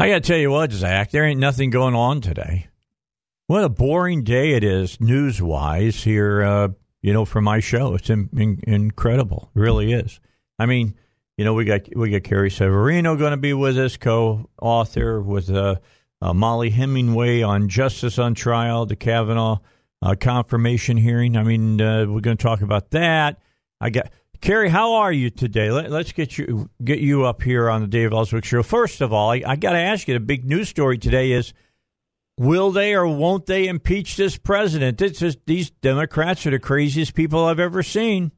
I got to tell you what, Zach, there ain't nothing going on today. What a boring day it is, news wise, here, uh, you know, for my show. It's in, in, incredible. It really is. I mean, you know, we got we got Carrie Severino going to be with us, co-author with uh, uh, Mollie Hemingway on Justice on Trial, the Kavanaugh uh, confirmation hearing. I mean, uh, we're going to talk about that. I got Carrie, how are you today? Let, us get you get you up here on the Dave Elswick Show. First of all, I, I got to ask you: the big news story today is: Will they or won't they impeach this president? Just, these Democrats are the craziest people I've ever seen.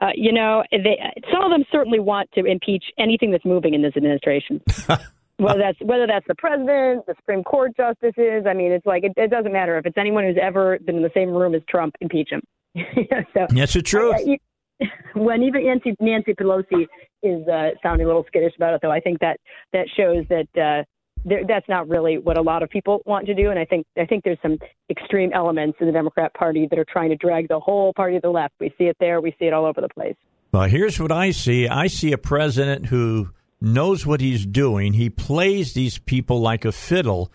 Uh, you know, they, some of them certainly want to impeach anything that's moving in this administration. whether that's whether that's the president, the Supreme Court justices. I mean, it's like it, it doesn't matter if it's anyone who's ever been in the same room as Trump. Impeach him. so that's the truth. Uh, when even Nancy Nancy Pelosi is uh, sounding a little skittish about it, though, I think that that shows that uh, that's not really what a lot of people want to do. And I think I think there's some extreme elements in the Democrat Party that are trying to drag the whole party to the left. We see it there. We see it all over the place. Well, here's what I see. I see a president who knows what he's doing. He plays these people like a fiddle,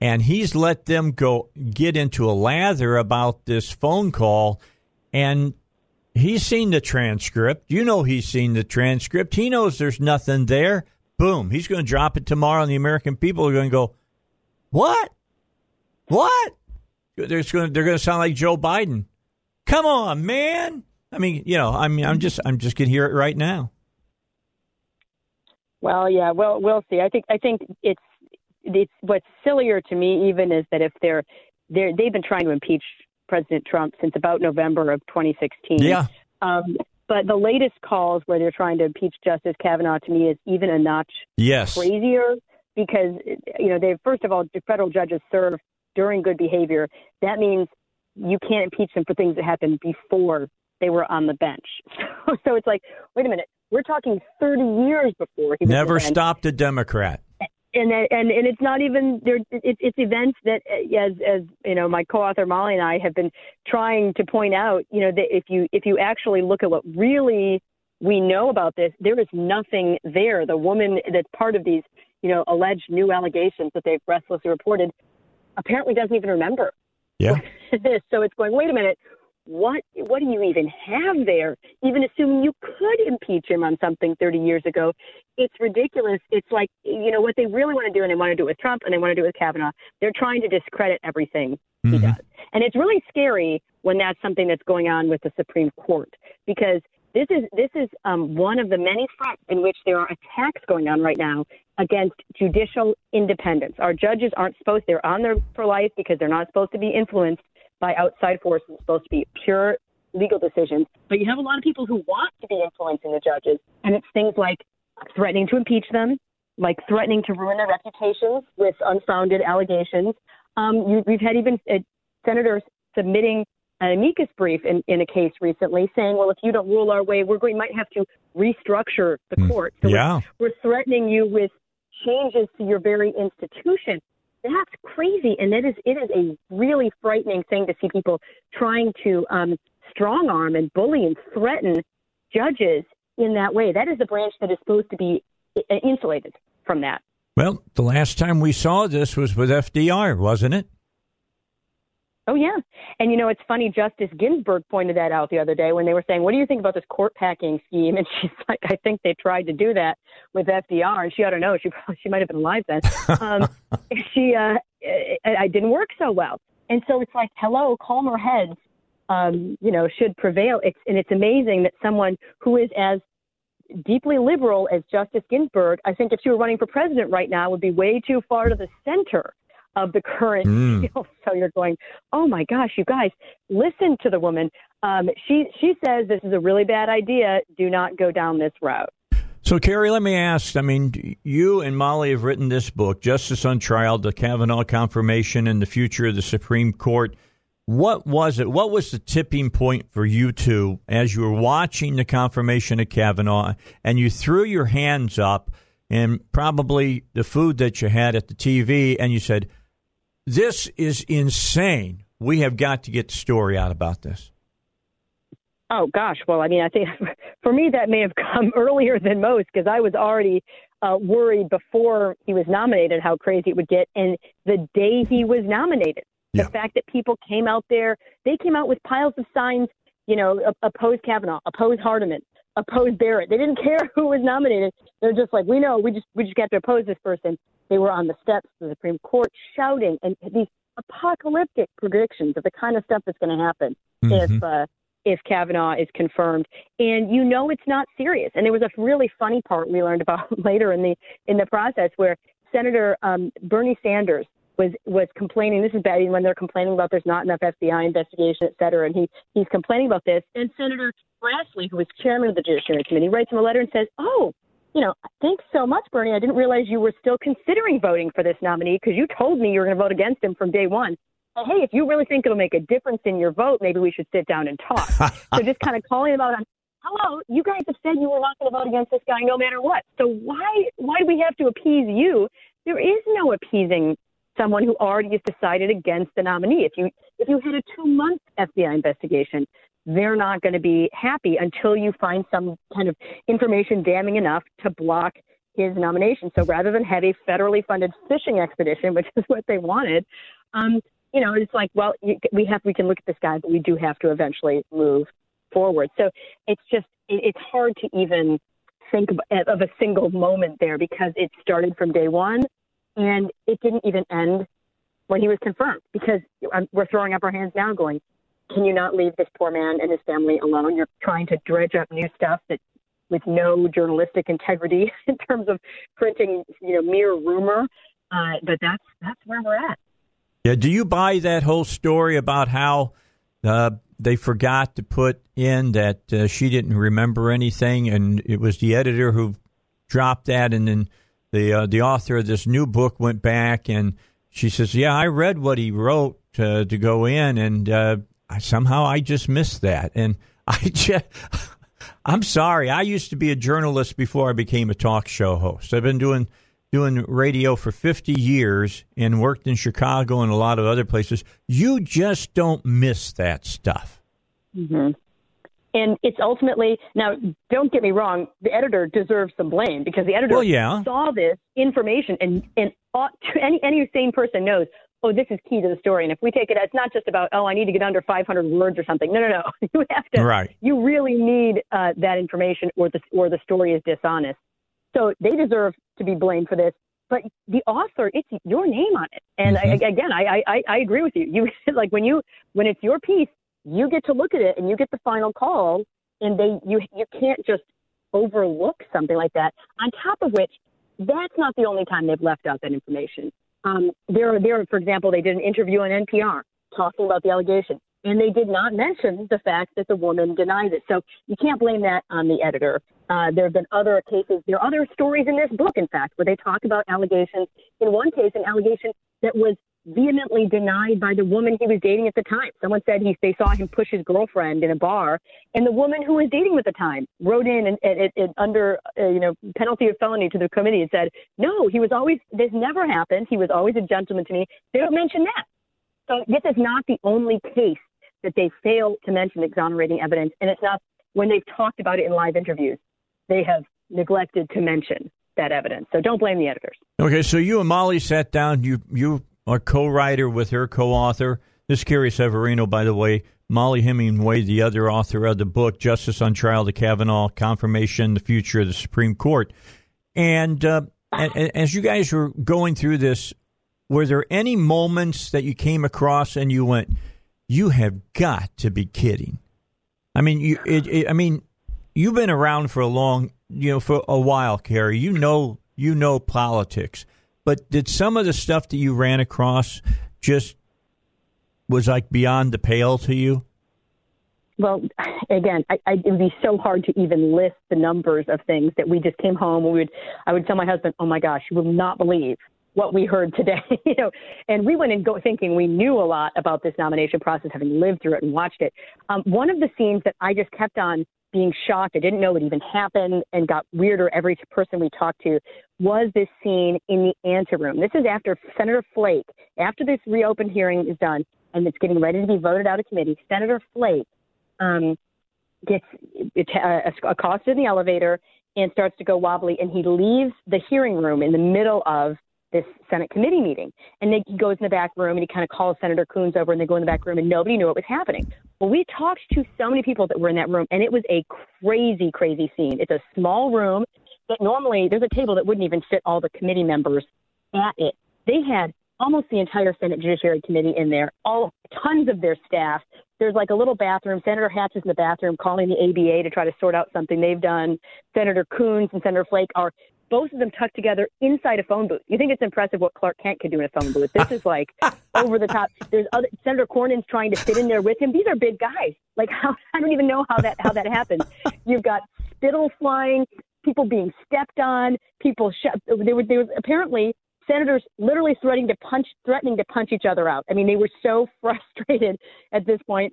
and he's let them go get into a lather about this phone call. And He's seen the transcript. You know he's seen the transcript. He knows there's nothing there. Boom. He's going to drop it tomorrow, and the American people are going to go, What? What? They're going to, they're going to sound like Joe Biden. Come on, man. I mean, you know, I mean, I'm just, I'm just going to hear it right now. Well, yeah, well, we'll see. I think, I think it's, it's what's sillier to me even is that if they're, they're they've been trying to impeach President Trump since about November of 2016. Yeah. Um, but the latest calls where they're trying to impeach Justice Kavanaugh to me is even a notch yes. crazier because you know they first of all federal judges serve during good behavior. That means you can't impeach them for things that happened before they were on the bench. So, so it's like, wait a minute, we're talking 30 years before he never stopped a Democrat and and and it's not even there. It, it's events that, uh, as as you know, my co-author Mollie and I have been trying to point out. You know, that if you if you actually look at what really we know about this, there is nothing there. The woman that's part of these, you know, alleged new allegations that they've breathlessly reported, apparently doesn't even remember. Yeah. so it's going. Wait a minute what what do you even have there? Even assuming you could impeach him on something 30 years ago, it's ridiculous. It's like you know what they really want to do, and they want to do it with Trump, and they want to do it with Kavanaugh. They're trying to discredit everything mm-hmm. he does, and it's really scary when that's something that's going on with the Supreme Court because this is this is um, one of the many fronts in which there are attacks going on right now against judicial independence. Our judges aren't supposed; they're on there for life because they're not supposed to be influenced by outside forces. It's supposed to be pure legal decisions. But you have a lot of people who want to be influencing the judges, and it's things like threatening to impeach them, like threatening to ruin their reputations with unfounded allegations. Um, you, we've had even uh, senators submitting an amicus brief in, in a case recently saying, well, if you don't rule our way, we're going might have to restructure the hmm. court. So yeah. we're, we're threatening you with changes to your very institution that's crazy, and it is it is a really frightening thing to see people trying to um, strong arm and bully and threaten judges in that way. That is a branch that is supposed to be uh, insulated from that. Well, the last time we saw this was with FDR, wasn't it? Oh yeah, and you know it's funny. Justice Ginsburg pointed that out the other day when they were saying, "What do you think about this court packing scheme?" And she's like, "I think they tried to do that with FDR, and she ought to know. She probably she might have been alive then. Um, she uh, it, it didn't work so well, and so it's like, hello, calmer heads, um, you know, should prevail. It's and it's amazing that someone who is as deeply liberal as Justice Ginsburg, I think if she were running for president right now, would be way too far to the center of the current mm. field. So you're going, oh my gosh, you guys, listen to the woman. Um, she she says this is a really bad idea. Do not go down this route. So, Carrie, let me ask. I mean, you and Mollie have written this book, Justice on Trial, the Kavanaugh Confirmation and the Future of the Supreme Court. What was it? What was the tipping point for you two as you were watching the confirmation of Kavanaugh and you threw your hands up and probably the food that you had at the TV and you said, This is insane. We have got to get the story out about this. Oh gosh, well, I mean, I think for me that may have come earlier than most because I was already uh, worried before he was nominated how crazy it would get, and the day he was nominated, yeah. the fact that people came out there, they came out with piles of signs, you know, oppose Kavanaugh, oppose Hardiman, oppose Barrett. They didn't care who was nominated. They're just like, we know, we just we just have to oppose this person. They were on the steps of the Supreme Court shouting, and these apocalyptic predictions of the kind of stuff that's going to happen mm-hmm. if. Uh, if Kavanaugh is confirmed, and you know it's not serious. And there was a really funny part we learned about later in the in the process where Senator um, Bernie Sanders was was complaining. This is bad when they're complaining about there's not enough FBI investigation, et cetera. And he he's complaining about this. And Senator Grassley, who was chairman of the Judiciary Committee, writes him a letter and says, "Oh, you know, thanks so much, Bernie. I didn't realize you were still considering voting for this nominee because you told me you were going to vote against him from day one hey, if you really think it'll make a difference in your vote, maybe we should sit down and talk. so just kind of calling about on, hello, you guys have said you were not going to vote against this guy no matter what. So why why do we have to appease you? There is no appeasing someone who already has decided against the nominee. If you if you had a two month FBI investigation, they're not going to be happy until you find some kind of information damning enough to block his nomination. So rather than have a federally funded fishing expedition, which is what they wanted, um, you know, it's like, well, we have we can look at this guy, but we do have to eventually move forward. So it's just it's hard to even think of a single moment there because it started from day one and it didn't even end when he was confirmed because we're throwing up our hands now going can you not leave this poor man and his family alone? You're trying to dredge up new stuff that with no journalistic integrity in terms of printing you know mere rumor. Uh, but that's that's where we're at. Yeah, do you buy that whole story about how uh, they forgot to put in that uh, she didn't remember anything, and it was the editor who dropped that, and then the uh, the author of this new book went back and she says, "Yeah, I read what he wrote to go in, and uh, I, somehow I just missed that." And I just, I'm sorry, I used to be a journalist before I became a talk show host. I've been doing doing radio for 50 years and worked in Chicago and a lot of other places, you just don't miss that stuff. Mm-hmm. And it's ultimately now. Don't get me wrong. The editor deserves some blame because the editor well, yeah. saw this information, and and ought to, any any sane person knows. Oh, this is key to the story. And if we take it, it's not just about oh, I need to get under 500 words or something. No, no, no. You have to. Right. You really need uh, that information, or the or the story is dishonest. So they deserve to be blamed for this. But the author, it's your name on it. And mm-hmm. I, again, I, I, I agree with you. You like when you when it's your piece, you get to look at it and you get the final call, and they you you can't just overlook something like that. On top of which, that's not the only time they've left out that information. Um, there, there, for example, they did an interview on NPR talking about the allegation and they did not mention the fact that the woman denies it. So you can't blame that on the editor. Uh, there have been other cases. There are other stories in this book, in fact, where they talk about allegations. In one case, an allegation that was vehemently denied by the woman he was dating at the time. Someone said he they saw him push his girlfriend in a bar, and the woman who was dating at the time wrote in and, and, and under uh, you know penalty of felony to the committee and said, "No, he was always this never happened. He was always a gentleman to me." They don't mention that. So this is not the only case that they fail to mention exonerating evidence, and it's not when they've talked about it in live interviews, they have neglected to mention that evidence. So don't blame the editors. Okay, so you and Mollie sat down. You you are co-writer with her co-author. This is Carrie Severino, by the way. Mollie Hemingway, the other author of the book Justice on Trial, the Kavanaugh Confirmation, the Future of the Supreme Court. And, uh, as you guys were going through this, were there any moments that you came across and you went, you have got to be kidding. I mean, you. It, it, I mean, you've been around for a long, you know, for a while, Carrie. You know, you know politics. But did some of the stuff that you ran across just was like beyond the pale to you? well, again, I, I, it would be so hard to even list the numbers of things that we just came home. We would, I would tell my husband, "Oh my gosh, you will not believe what we heard today." you know, and we went in go, thinking we knew a lot about this nomination process, having lived through it and watched it. Um, one of the scenes that I just kept on being shocked, I didn't know it even happened, and got weirder every person we talked to, was this scene in the anteroom. This is after Senator Flake, after this reopened hearing is done, and it's getting ready to be voted out of committee. Senator Flake um, gets uh, accosted in the elevator and starts to go wobbly, and he leaves the hearing room in the middle of this Senate committee meeting. And then he goes in the back room and he kind of calls Senator Coons over, and they go in the back room, and nobody knew what was happening. Well, we talked to so many people that were in that room, and it was a crazy, crazy scene. It's a small room that normally there's a table that wouldn't even fit all the committee members at it. They had almost the entire Senate Judiciary Committee in there, all tons of their staff. There's like a little bathroom. Senator Hatch is in the bathroom calling the ABA to try to sort out something they've done. Senator Coons and Senator Flake are both of them tucked together inside a phone booth. You think it's impressive what Clark Kent could do in a phone booth. This is like over the top. There's other Senator Cornyn's trying to fit in there with him. These are big guys. Like how I don't even know how that how that happens. You've got spittle flying, people being stepped on, people sh- there were they were apparently senators literally threatening to punch threatening to punch each other out. I mean, they were so frustrated at this point.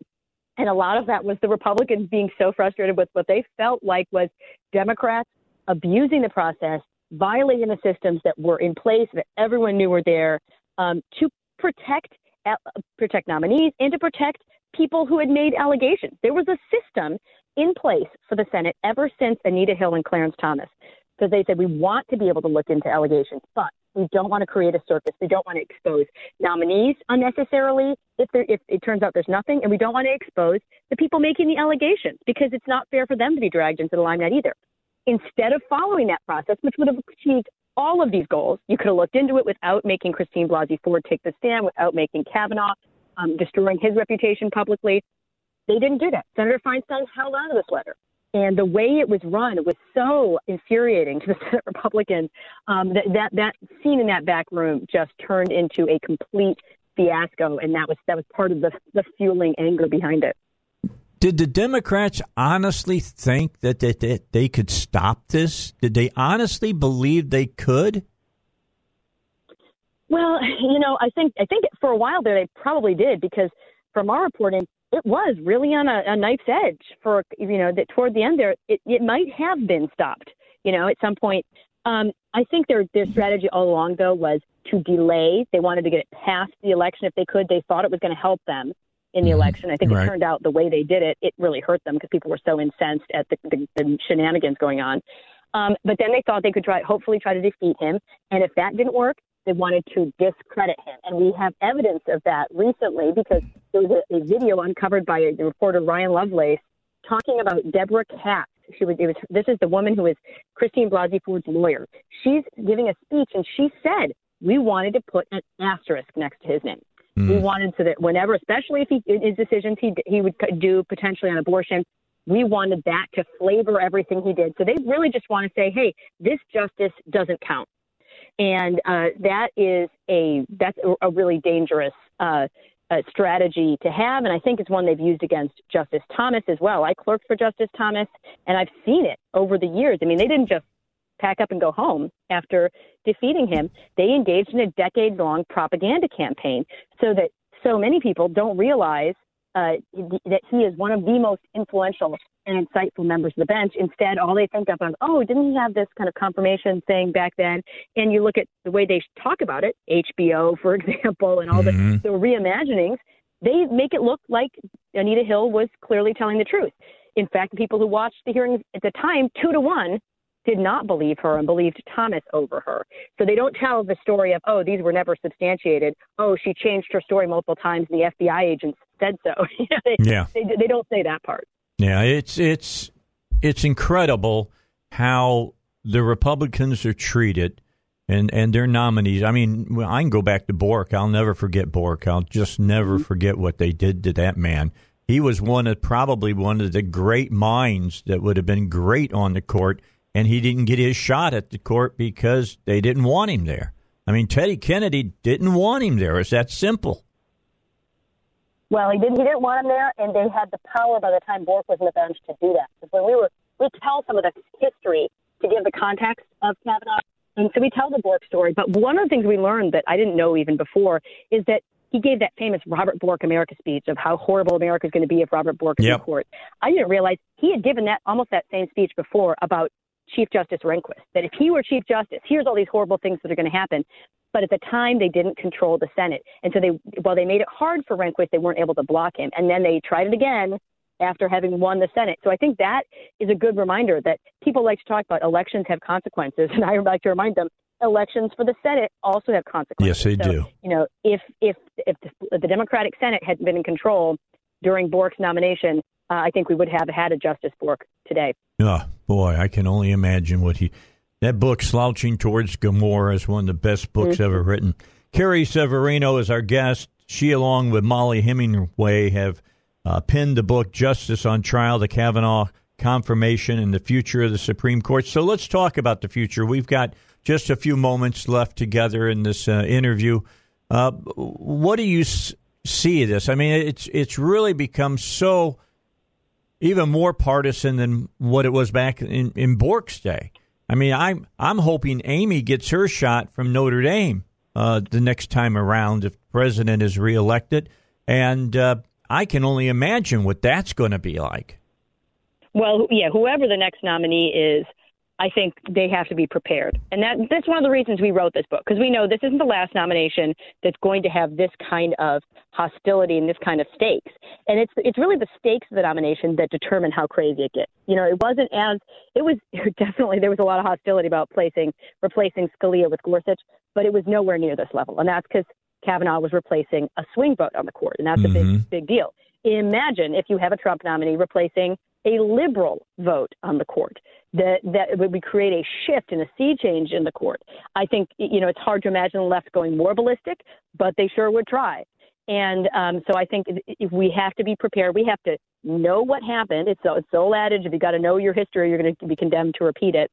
And a lot of that was the Republicans being so frustrated with what they felt like was Democrats abusing the process, violating the systems that were in place that everyone knew were there um, to protect uh, protect nominees and to protect people who had made allegations. There was a system in place for the Senate ever since Anita Hill and Clarence Thomas because they said we want to be able to look into allegations, but we don't want to create a circus. We don't want to expose nominees unnecessarily if, there, if it turns out there's nothing, and we don't want to expose the people making the allegations because it's not fair for them to be dragged into the limelight either. Instead of following that process, which would have achieved all of these goals, you could have looked into it without making Christine Blasey Ford take the stand, without making Kavanaugh um, destroying his reputation publicly. They didn't do that. Senator Feinstein held on to this letter. And the way it was run was so infuriating to the Senate Republicans um, that, that that scene in that back room just turned into a complete fiasco, and that was that was part of the the fueling anger behind it. Did the Democrats honestly think that, that, that they could stop this? Did they honestly believe they could? Well, you know, I think I think for a while there they probably did because from our reporting, it was really on a, a knife's edge for you know that toward the end there it, it might have been stopped. You know, at some point. Um, I think their their strategy all along though was to delay. They wanted to get it past the election if they could. They thought it was going to help them in the mm-hmm. election. I think right. it turned out the way they did it, it really hurt them because people were so incensed at the, the, the shenanigans going on. Um, but then they thought they could try, hopefully, try to defeat him. And if that didn't work, they wanted to discredit him. And we have evidence of that recently because there was a, a video uncovered by the reporter Ryan Lovelace talking about Deborah Katz. She was, it was, this is the woman who is Christine Blasey Ford's lawyer. She's giving a speech and she said, we wanted to put an asterisk next to his name. Mm. We wanted so that whenever, especially if he his decisions he he would do potentially on abortion, we wanted that to flavor everything he did. So they really just want to say, hey, this justice doesn't count, and uh, that is a that's a, really dangerous. Uh, uh, strategy to have, and I think it's one they've used against Justice Thomas as well. I clerked for Justice Thomas, and I've seen it over the years. I mean, they didn't just pack up and go home after defeating him. They engaged in a decades long propaganda campaign so that so many people don't realize uh, that he is one of the most influential and insightful members of the bench. Instead, all they think of is, oh, didn't he have this kind of confirmation thing back then? And you look at the way they talk about it, HBO, for example, and all mm-hmm. the, the reimaginings, they make it look like Anita Hill was clearly telling the truth. In fact, people who watched the hearings at the time, two to one, did not believe her and believed Thomas over her. So they don't tell the story of, oh, these were never substantiated. Oh, she changed her story multiple times and the FBI agents said so. they, yeah. They, they don't say that part. Yeah, it's it's it's incredible how the Republicans are treated and and their nominees. I mean, I can go back to Bork. I'll never forget Bork. I'll just never mm-hmm. forget what they did to that man. He was one of probably one of the great minds that would have been great on the court and he didn't get his shot at the court because they didn't want him there. I mean, Teddy Kennedy didn't want him there. It's that simple. Well, he didn't. He didn't want him there, and they had the power by the time Bork was on the bench to do that. Because when we were, we tell some of the history to give the context of Kavanaugh, and so we tell the Bork story. But one of the things we learned that I didn't know even before is that he gave that famous Robert Bork America speech of how horrible America is going to be if Robert Bork is Yep. in court. I didn't realize he had given that almost that same speech before about Chief Justice Rehnquist. That if he were Chief Justice, here's all these horrible things that are going to happen. But at the time, they didn't control the Senate, and so they, while they made it hard for Rehnquist, they weren't able to block him. And then they tried it again after having won the Senate. So I think that is a good reminder that people like to talk about elections have consequences, and I would like to remind them elections for the Senate also have consequences. Yes, they So, do. You know, if if if the, if the Democratic Senate had been in control during Bork's nomination, uh, I think we would have had a Justice Bork today. Oh, boy, I can only imagine what he. That book, Slouching Towards Gomorrah, is one of the best books ever written. Carrie Severino is our guest. She, along with Mollie Hemingway, have uh, penned the book Justice on Trial, the Kavanaugh Confirmation, and the Future of the Supreme Court. So let's talk about the future. We've got just a few moments left together in this uh, interview. Uh, what do you s- see this? I mean, it's it's really become so even more partisan than what it was back in, in Bork's day. I mean, I'm I'm hoping Amy gets her shot from Notre Dame uh, the next time around if the president is reelected, and uh, I can only imagine what that's going to be like. Well, yeah, whoever the next nominee is, I think they have to be prepared. And that that's one of the reasons we wrote this book because we know this isn't the last nomination that's going to have this kind of hostility and this kind of stakes. And it's it's really the stakes of the nomination that determine how crazy it gets. You know, it wasn't as it was definitely there was a lot of hostility about placing replacing Scalia with Gorsuch, but it was nowhere near this level. And that's because Kavanaugh was replacing a swing vote on the court, and that's a big mm-hmm. big deal. Imagine if you have a Trump nominee replacing a liberal vote on the court. That that would create a shift and a sea change in the court. I think you know it's hard to imagine the left going more ballistic, but they sure would try. And um, so I think if we have to be prepared. We have to know what happened. It's the old adage: if you got to know your history, you're going to be condemned to repeat it.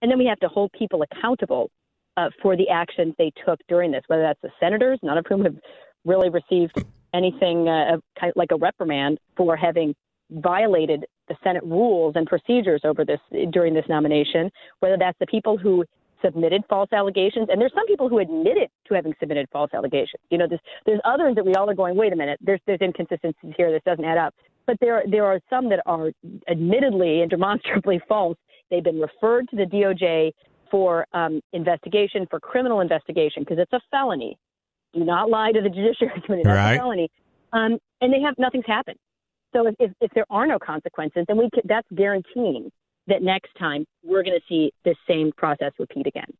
And then we have to hold people accountable uh, for the actions they took during this, whether that's the senators, none of whom have really received anything uh, like a reprimand for having violated the Senate rules and procedures over this during this nomination, whether that's the people who submitted false allegations, and there's some people who admitted to having submitted false allegations. You know, there's there's others that we all are going, wait a minute, there's there's inconsistencies here, this doesn't add up. But there there are some that are admittedly and demonstrably false. They've been referred to the DOJ for um, investigation, for criminal investigation, because it's a felony. Do not lie to the judiciary committee. That's Right. a felony. Um, and they have nothing's happened. So if, if, if there are no consequences, then we could, that's guaranteeing that next time we're going to see this same process repeat again.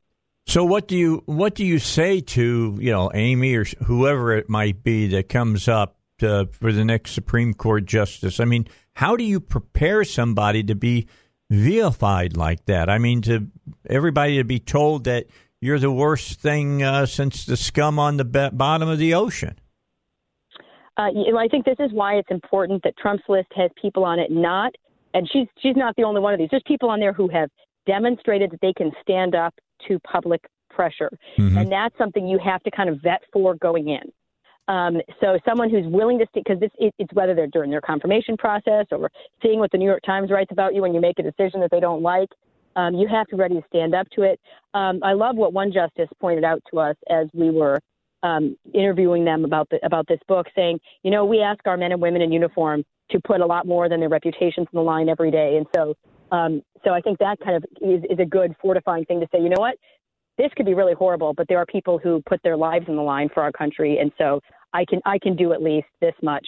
So what do you what do you say to you know Amy or whoever it might be that comes up to, for the next Supreme Court justice? I mean, how do you prepare somebody to be vilified like that? I mean, to everybody to be told that you're the worst thing uh, since the scum on the bottom of the ocean. Uh, you know, I think this is why it's important that Trump's list has people on it not, and she's she's not the only one of these. There's people on there who have demonstrated that they can stand up to public pressure, and that's something you have to kind of vet for going in. Um, so someone who's willing to stick, because it, it's whether they're during their confirmation process or seeing what the New York Times writes about you when you make a decision that they don't like. Um, you have to be ready to stand up to it. Um, I love what one justice pointed out to us as we were um, interviewing them about the, about this book, saying, you know, we ask our men and women in uniform to put a lot more than their reputations on the line every day, and so um, so I think that kind of is, is a good fortifying thing to say. You know what? This could be really horrible, but there are people who put their lives on the line for our country, and so I can I can do at least this much.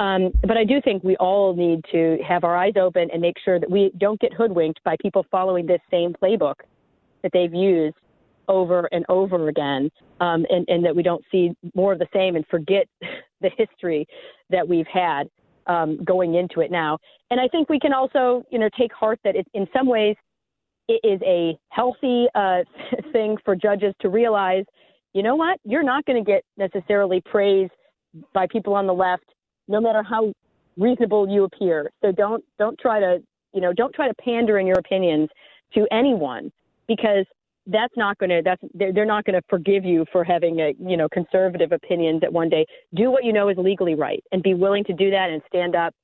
Um, but I do think we all need to have our eyes open and make sure that we don't get hoodwinked by people following this same playbook that they've used over and over again, um, and, and that we don't see more of the same and forget the history that we've had um, going into it now. And I think we can also, you know, take heart that it, in some ways it is a healthy uh, thing for judges to realize, you know what, you're not going to get necessarily praise by people on the left, no matter how reasonable you appear. So don't don't try to, you know, don't try to pander in your opinions to anyone because that's not going to that's they're, not going to forgive you for having a you know conservative opinion that one day do what you know is legally right and be willing to do that and stand up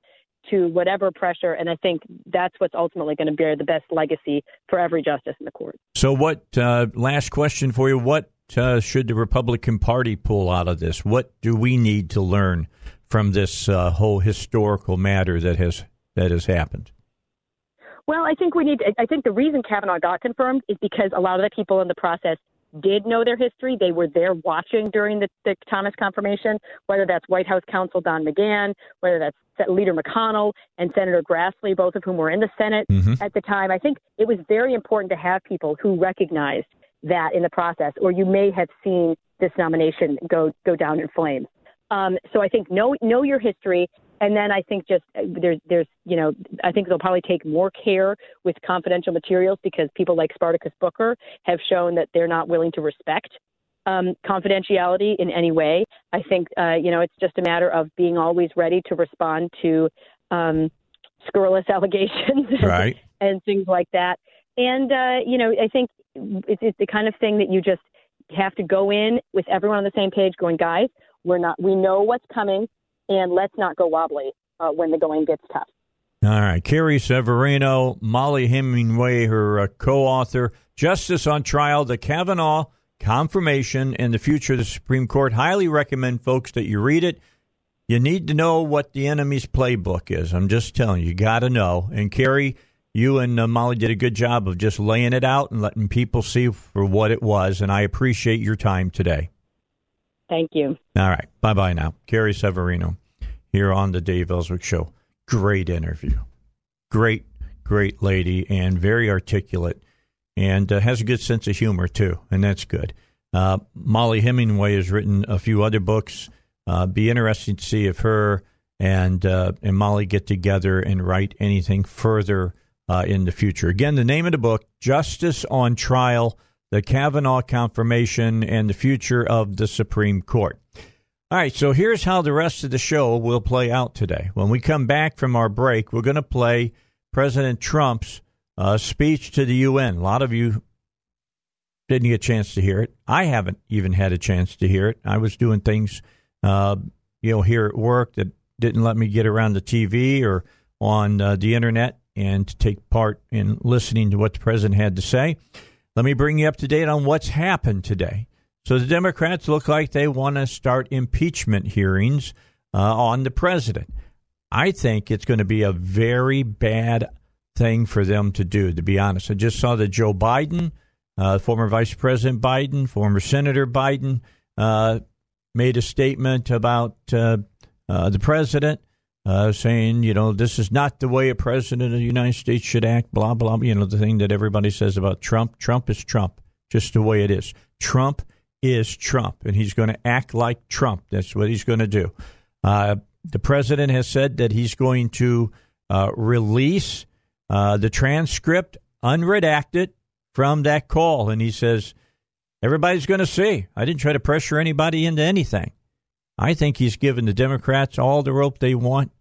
to whatever pressure. And i think that's what's ultimately going to bear the best legacy for every justice in the court. So what uh, last question for you. What uh, should the republican party pull out of this? What do we need to learn from this uh, whole historical matter that has that has happened well, I think we need. I think the reason Kavanaugh got confirmed is because a lot of the people in the process did know their history. They were there watching during the, the Thomas confirmation, whether that's White House counsel Don McGahn, whether that's Leader McConnell and Senator Grassley, both of whom were in the Senate mm-hmm. at the time. I think it was very important to have people who recognized that in the process, or you may have seen this nomination go go down in flames. Um, so I think know know your history and then I think just uh, there's there's you know I think they'll probably take more care with confidential materials because people like Spartacus Booker have shown that they're not willing to respect um, confidentiality in any way. I think uh, you know it's just a matter of being always ready to respond to um, scurrilous allegations right. and things like that. And uh, you know I think it's, it's the kind of thing that you just have to go in with everyone on the same page, going, guys, we're not we know what's coming and let's not go wobbly uh, when the going gets tough. All right. Carrie Severino, Mollie Hemingway, her uh, co author, Justice on Trial, the Kavanaugh Confirmation and the Future of the Supreme Court. Highly recommend, folks, that you read it. You need to know what the enemy's playbook is. I'm just telling you, you got to know. And Carrie, you and uh, Mollie did a good job of just laying it out and letting people see for what it was. And I appreciate your time today. Thank you. All right. Bye bye now. Carrie Severino here on the Dave Elswick Show. Great interview. Great, great lady and very articulate and uh, has a good sense of humor, too. And that's good. Uh, Mollie Hemingway has written a few other books. Uh, be interesting to see if her and uh, and Mollie get together and write anything further uh, in the future. Again, the name of the book, Justice on Trial the Kavanaugh confirmation, and the future of the Supreme Court. All right, so here's how the rest of the show will play out today. When we come back from our break, we're going to play President Trump's uh, speech to the UN. A lot of you didn't get a chance to hear it. I haven't even had a chance to hear it. I was doing things, uh, you know, here at work that didn't let me get around the TV or on uh, the internet and to take part in listening to what the president had to say. Let me bring you up to date on what's happened today. So the Democrats look like they want to start impeachment hearings uh, on the president. I think it's going to be a very bad thing for them to do, to be honest. I just saw that Joe Biden, uh, former Vice President Biden, former Senator Biden, uh, made a statement about uh, uh, the president uh, saying, you know, this is not the way a president of the United States should act, blah, blah, you know, the thing that everybody says about Trump. Trump is Trump, just the way it is. Trump is Trump, and he's going to act like Trump. That's what he's going to do. Uh, the president has said that he's going to uh, release uh, the transcript unredacted from that call, and he says, everybody's going to see. I didn't try to pressure anybody into anything. I think he's given the Democrats all the rope they want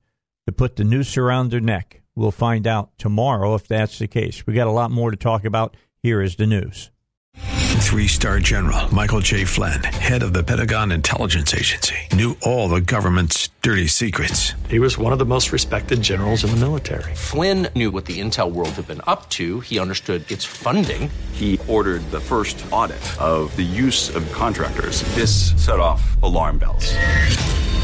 to put the noose around their neck. We'll find out tomorrow if that's the case. We got a lot more to talk about. Here is the news. Three star general Michael J. Flynn, head of the Pentagon Intelligence Agency, knew all the government's dirty secrets. He was one of the most respected generals in the military. Flynn knew what the intel world had been up to, he understood its funding. He ordered the first audit of the use of contractors. This set off alarm bells.